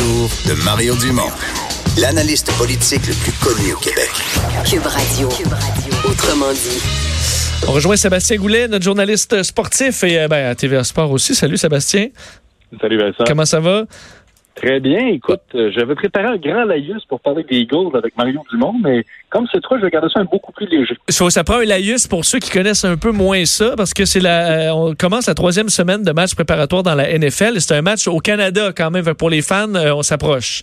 Retour de Mario Dumont, l'analyste politique le plus connu au Québec. Cube Radio. Autrement dit. On rejoint Sébastien Goulet, notre journaliste sportif et euh, ben, à TVA Sport aussi. Salut Sébastien. Salut Vincent. Comment ça va? Très bien. Écoute, euh, j'avais préparé un grand laïus pour parler des Eagles avec Mario Dumont, mais comme c'est toi, je vais garder ça un beaucoup plus léger. Ça, ça prend un laïus pour ceux qui connaissent un peu moins ça, parce que c'est la, euh, on commence la troisième semaine de match préparatoire dans la NFL. C'est un match au Canada quand même. Pour les fans, euh, on s'approche.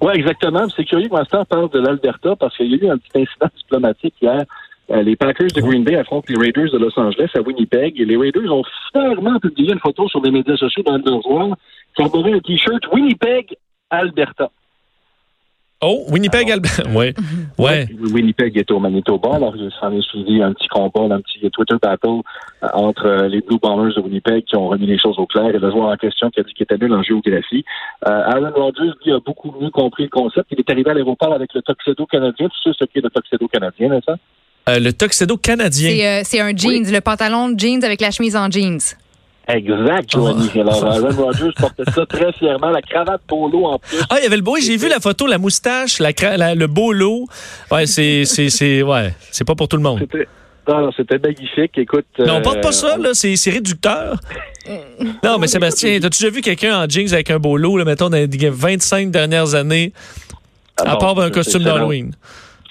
Oui, exactement. C'est curieux que Master parle de l'Alberta parce qu'il y a eu un petit incident diplomatique hier. Les Packers de Green Bay affrontent les Raiders de Los Angeles à Winnipeg et les Raiders ont fièrement publié une photo sur les médias sociaux dans le joueurs qui ont un t-shirt Winnipeg, Alberta. Oh, Winnipeg, Alberta. Oui. Ouais. Winnipeg est au Manitoba. Alors, s'en est suivi un petit combat, un petit Twitter battle euh, entre euh, les Blue Bombers de Winnipeg qui ont remis les choses au clair et le joueur en question qui a dit qu'il était nul en géographie. Euh, Aaron Rodgers, lui, a beaucoup mieux compris le concept. Il est arrivé à l'aéroport avec le Tuxedo canadien. Tu sais ce qu'est le Tuxedo canadien, n'est-ce euh, le Tuxedo canadien. C'est, euh, c'est un jeans, le pantalon de jeans avec la chemise en jeans. Exact, Joanie. Oh. Alors, Aaron Rodgers portait ça très fièrement, la cravate polo en plus. Ah, il y avait le beau. J'ai vu la photo, la moustache, la, le beau lot. Ouais, c'est, c'est, c'est, ouais, c'est pas pour tout le monde. C'était, non, c'était magnifique. Écoute. Mais on euh, porte pas ça, là. C'est, c'est réducteur. non, mais Sébastien, t'as-tu déjà vu quelqu'un en jeans avec un beau lot, là, mettons, dans les 25 dernières années, ah à non, part un costume d'Halloween?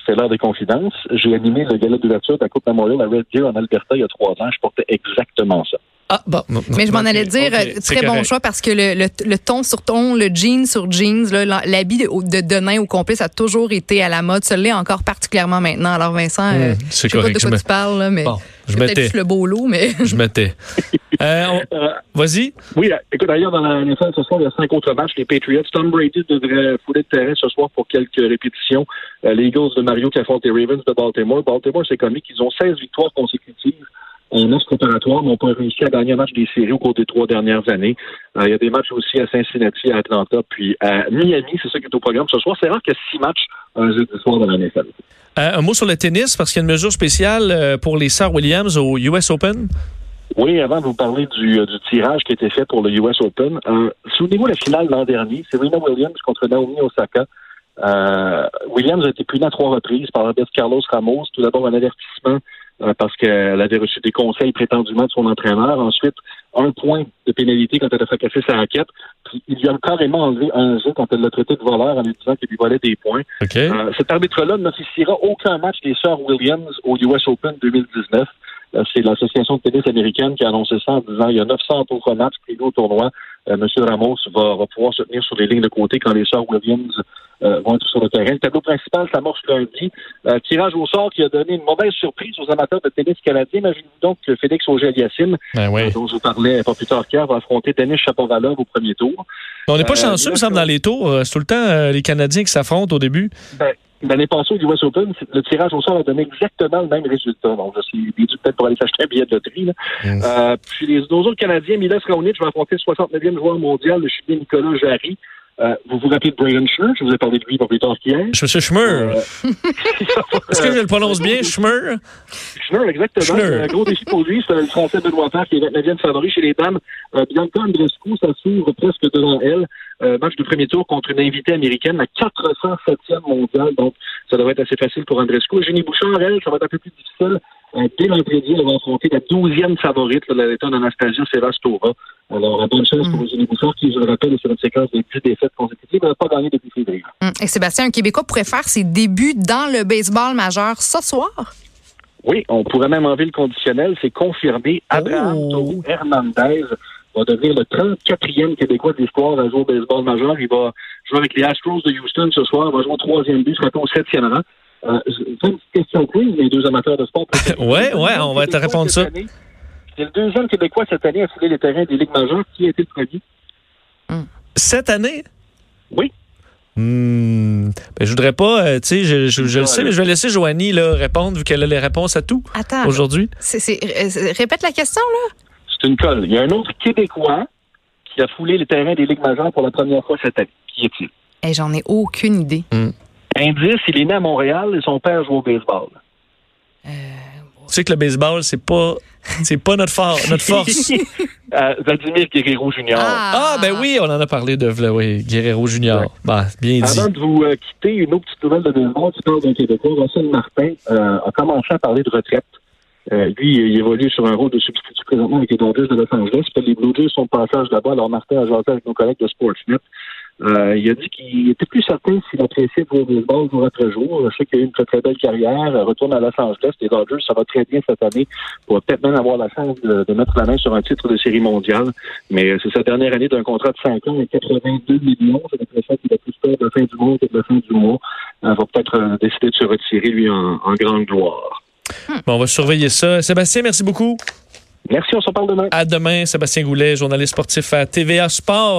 C'est l'heure des confidences. J'ai animé le gala d'ouverture de la Coupe Memorial à Red Deer en Alberta il y a trois ans. Je portais exactement ça. Ah, bon. Mais je m'en allais dire, euh, très bon correct. choix parce que le, le, le ton sur ton, le jean sur jeans, l'habit de, de Denain au complet, ça a toujours été à la mode. Ça l'est encore particulièrement maintenant. Alors Vincent, euh, Mmh, c'est je sais pas correct, de je quoi me- tu parles, là, mais Bon, je juste le beau lot, mais... Je m'étais. Euh, on- Euh, Vas-y. oui, euh, écoute, d'ailleurs, dans la NFL, ce soir, il y a cinq autres matchs. Les Patriots, Tom Brady devrait fouler le terrain ce soir pour quelques répétitions. Euh, les Eagles de Mario qui affrontent les Ravens de Baltimore. Baltimore, c'est comique. Ils ont 16 victoires consécutives en match préparatoire, mais n'ont pas réussi à gagner un match des séries au cours des trois dernières années. Euh, il y a des matchs aussi à Cincinnati, à Atlanta, puis à Miami. C'est ça qui est au programme ce soir. C'est rare qu'il y ait six matchs un jeudi soir dans la NFL. Euh, un mot sur le tennis, parce qu'il y a une mesure spéciale euh, pour les sœurs Williams au US Open. Oui, avant de vous parler du, euh, du tirage qui a été fait pour le US Open, euh, souvenez-vous la finale l'an dernier, Serena Williams contre Naomi Osaka. Euh, Williams a été puni à trois reprises par l'arbêtre Carlos Ramos. Tout d'abord un avertissement euh, parce qu'elle avait reçu des conseils prétendument de son entraîneur. Ensuite, un point de pénalité quand elle a fracassé sa raquette. Puis il lui a carrément enlevé un jeu quand elle l'a traité de voleur en lui disant qu'il lui volait des points. OK. Euh, cet arbitre-là n'officiera aucun match des sœurs Williams au US Open 2019. Euh, C'est l'association de tennis américaine qui a annoncé ça en disant il y a 900 autres matchs prévus au tournoi. Euh, Monsieur Ramos va, va pouvoir se tenir sur les lignes de côté quand les sœurs Williams euh, vont être sur le terrain. Le tableau principal s'amorce lundi. Euh, tirage au sort qui a donné une mauvaise surprise aux amateurs de tennis canadiens. Imaginez donc que Félix Auger-Aliassime, Ben oui. euh, dont je vous parlais pas plus tard qu'hier, va affronter Denis Chapovalov au premier tour. On n'est pas chanceux, là, me semble, dans les tours. C'est tout le temps les Canadiens qui s'affrontent au début. Ben, L'année passée au US Open, le tirage au sort a donné exactement le même résultat. Donc, je suis dû peut-être pour aller s'acheter un billet de loterie. Là. Euh, puis les deux autres Canadiens, Milos Raonic va affronter le 69e joueur mondial, le Chilien Nicolas Jarry. Euh, vous vous rappelez de Brian Schnur? Je vous ai parlé de lui pas plus tard qu'hier. Je suis Schmur. Euh, Est-ce que je le prononce bien, Schmur? Schnur, exactement. Un gros défi pour lui. C'est le Français Benoît Père qui est 29e favori chez les dames. Euh, Bianca Andreescu, ça s'ouvre presque devant elle. Euh, match de premier tour contre une invitée américaine, la 407e mondiale. Donc, ça devrait être assez facile pour Andreescu. Eugénie Bouchard, elle, ça va être un peu plus difficile. Euh, dès l'entrée-de-jeu, elle va affronter la 12e favorite, là, la lettonne Anastasia Sevastova. Alors, bonne chance pour Eugénie Bouchard, qui, je le rappelle, est sur une séquence de 10 défaites consécutives. Elle n'a pas gagné depuis février. Hum. Et Sébastien, un Québécois pourrait faire ses débuts dans le baseball majeur ce soir? Oui, on pourrait même enlever le conditionnel. C'est confirmé. Abraham Oh. Toro Hernandez va devenir le 34e Québécois de l'histoire à jouer au baseball majeur. Il va jouer avec les Astros de Houston ce soir. Il va jouer au troisième but, sera au septième rang. Euh, une petite question quiz, les deux amateurs de sport. Ouais, ouais, on va te répondre ça. C'est le deuxième Québécois cette année à fouler les terrains des ligues majeures. Qui a été le premier? Cette année? Oui. Hmm. Ben, je voudrais pas, euh, tu sais, je, je- je le sais, mais je vais laisser Joanie là, répondre vu qu'elle a les réponses à tout Attends, aujourd'hui. euh, répète la question, là. C'est une colle. Il y a un autre Québécois qui a foulé le terrain des Ligues majeures pour la première fois cette année. Qui est-il? Eh, j'en ai aucune idée. Indice, il est né à Montréal et son père joue au baseball. Tu sais que le baseball, c'est pas, c'est pas notre, force. Euh, Vladimir Guerrero Jr. Ah, ben oui, on en a parlé de oui, Guerrero Junior. Ouais. Bah, bien dit. Avant de vous euh, quitter, une autre petite nouvelle de baseball qui parle d'un Québécois. Russell Martin euh, a commencé à parler de retraite. Euh, lui, il évolue sur un rôle de substitut présentement avec les Dodgers de Los Angeles. Les Blue Jays sont passage là-bas. Alors, Martin a jasé avec nos collègues de Sportsnet. Euh, il a dit qu'il était plus certain s'il appréciait de jouer au baseball jour après jour. Je sais qu'il a eu une très, très belle carrière. Euh, Retourne à Los Angeles. Les Dodgers, ça va très bien cette année. Pour peut-être même avoir la chance de, de mettre la main sur un titre de série mondiale. Mais euh, c'est sa dernière année d'un contrat de 5 ans et 82 millions. J'ai l'impression qu'il a plus peur de la fin du mois que de la fin du mois. Il va peut-être euh, décider de se retirer, lui, en, en grande gloire. Bon, on va surveiller ça. Sébastien, merci beaucoup. Merci, on se parle demain. À demain, Sébastien Goulet, journaliste sportif à TVA Sport.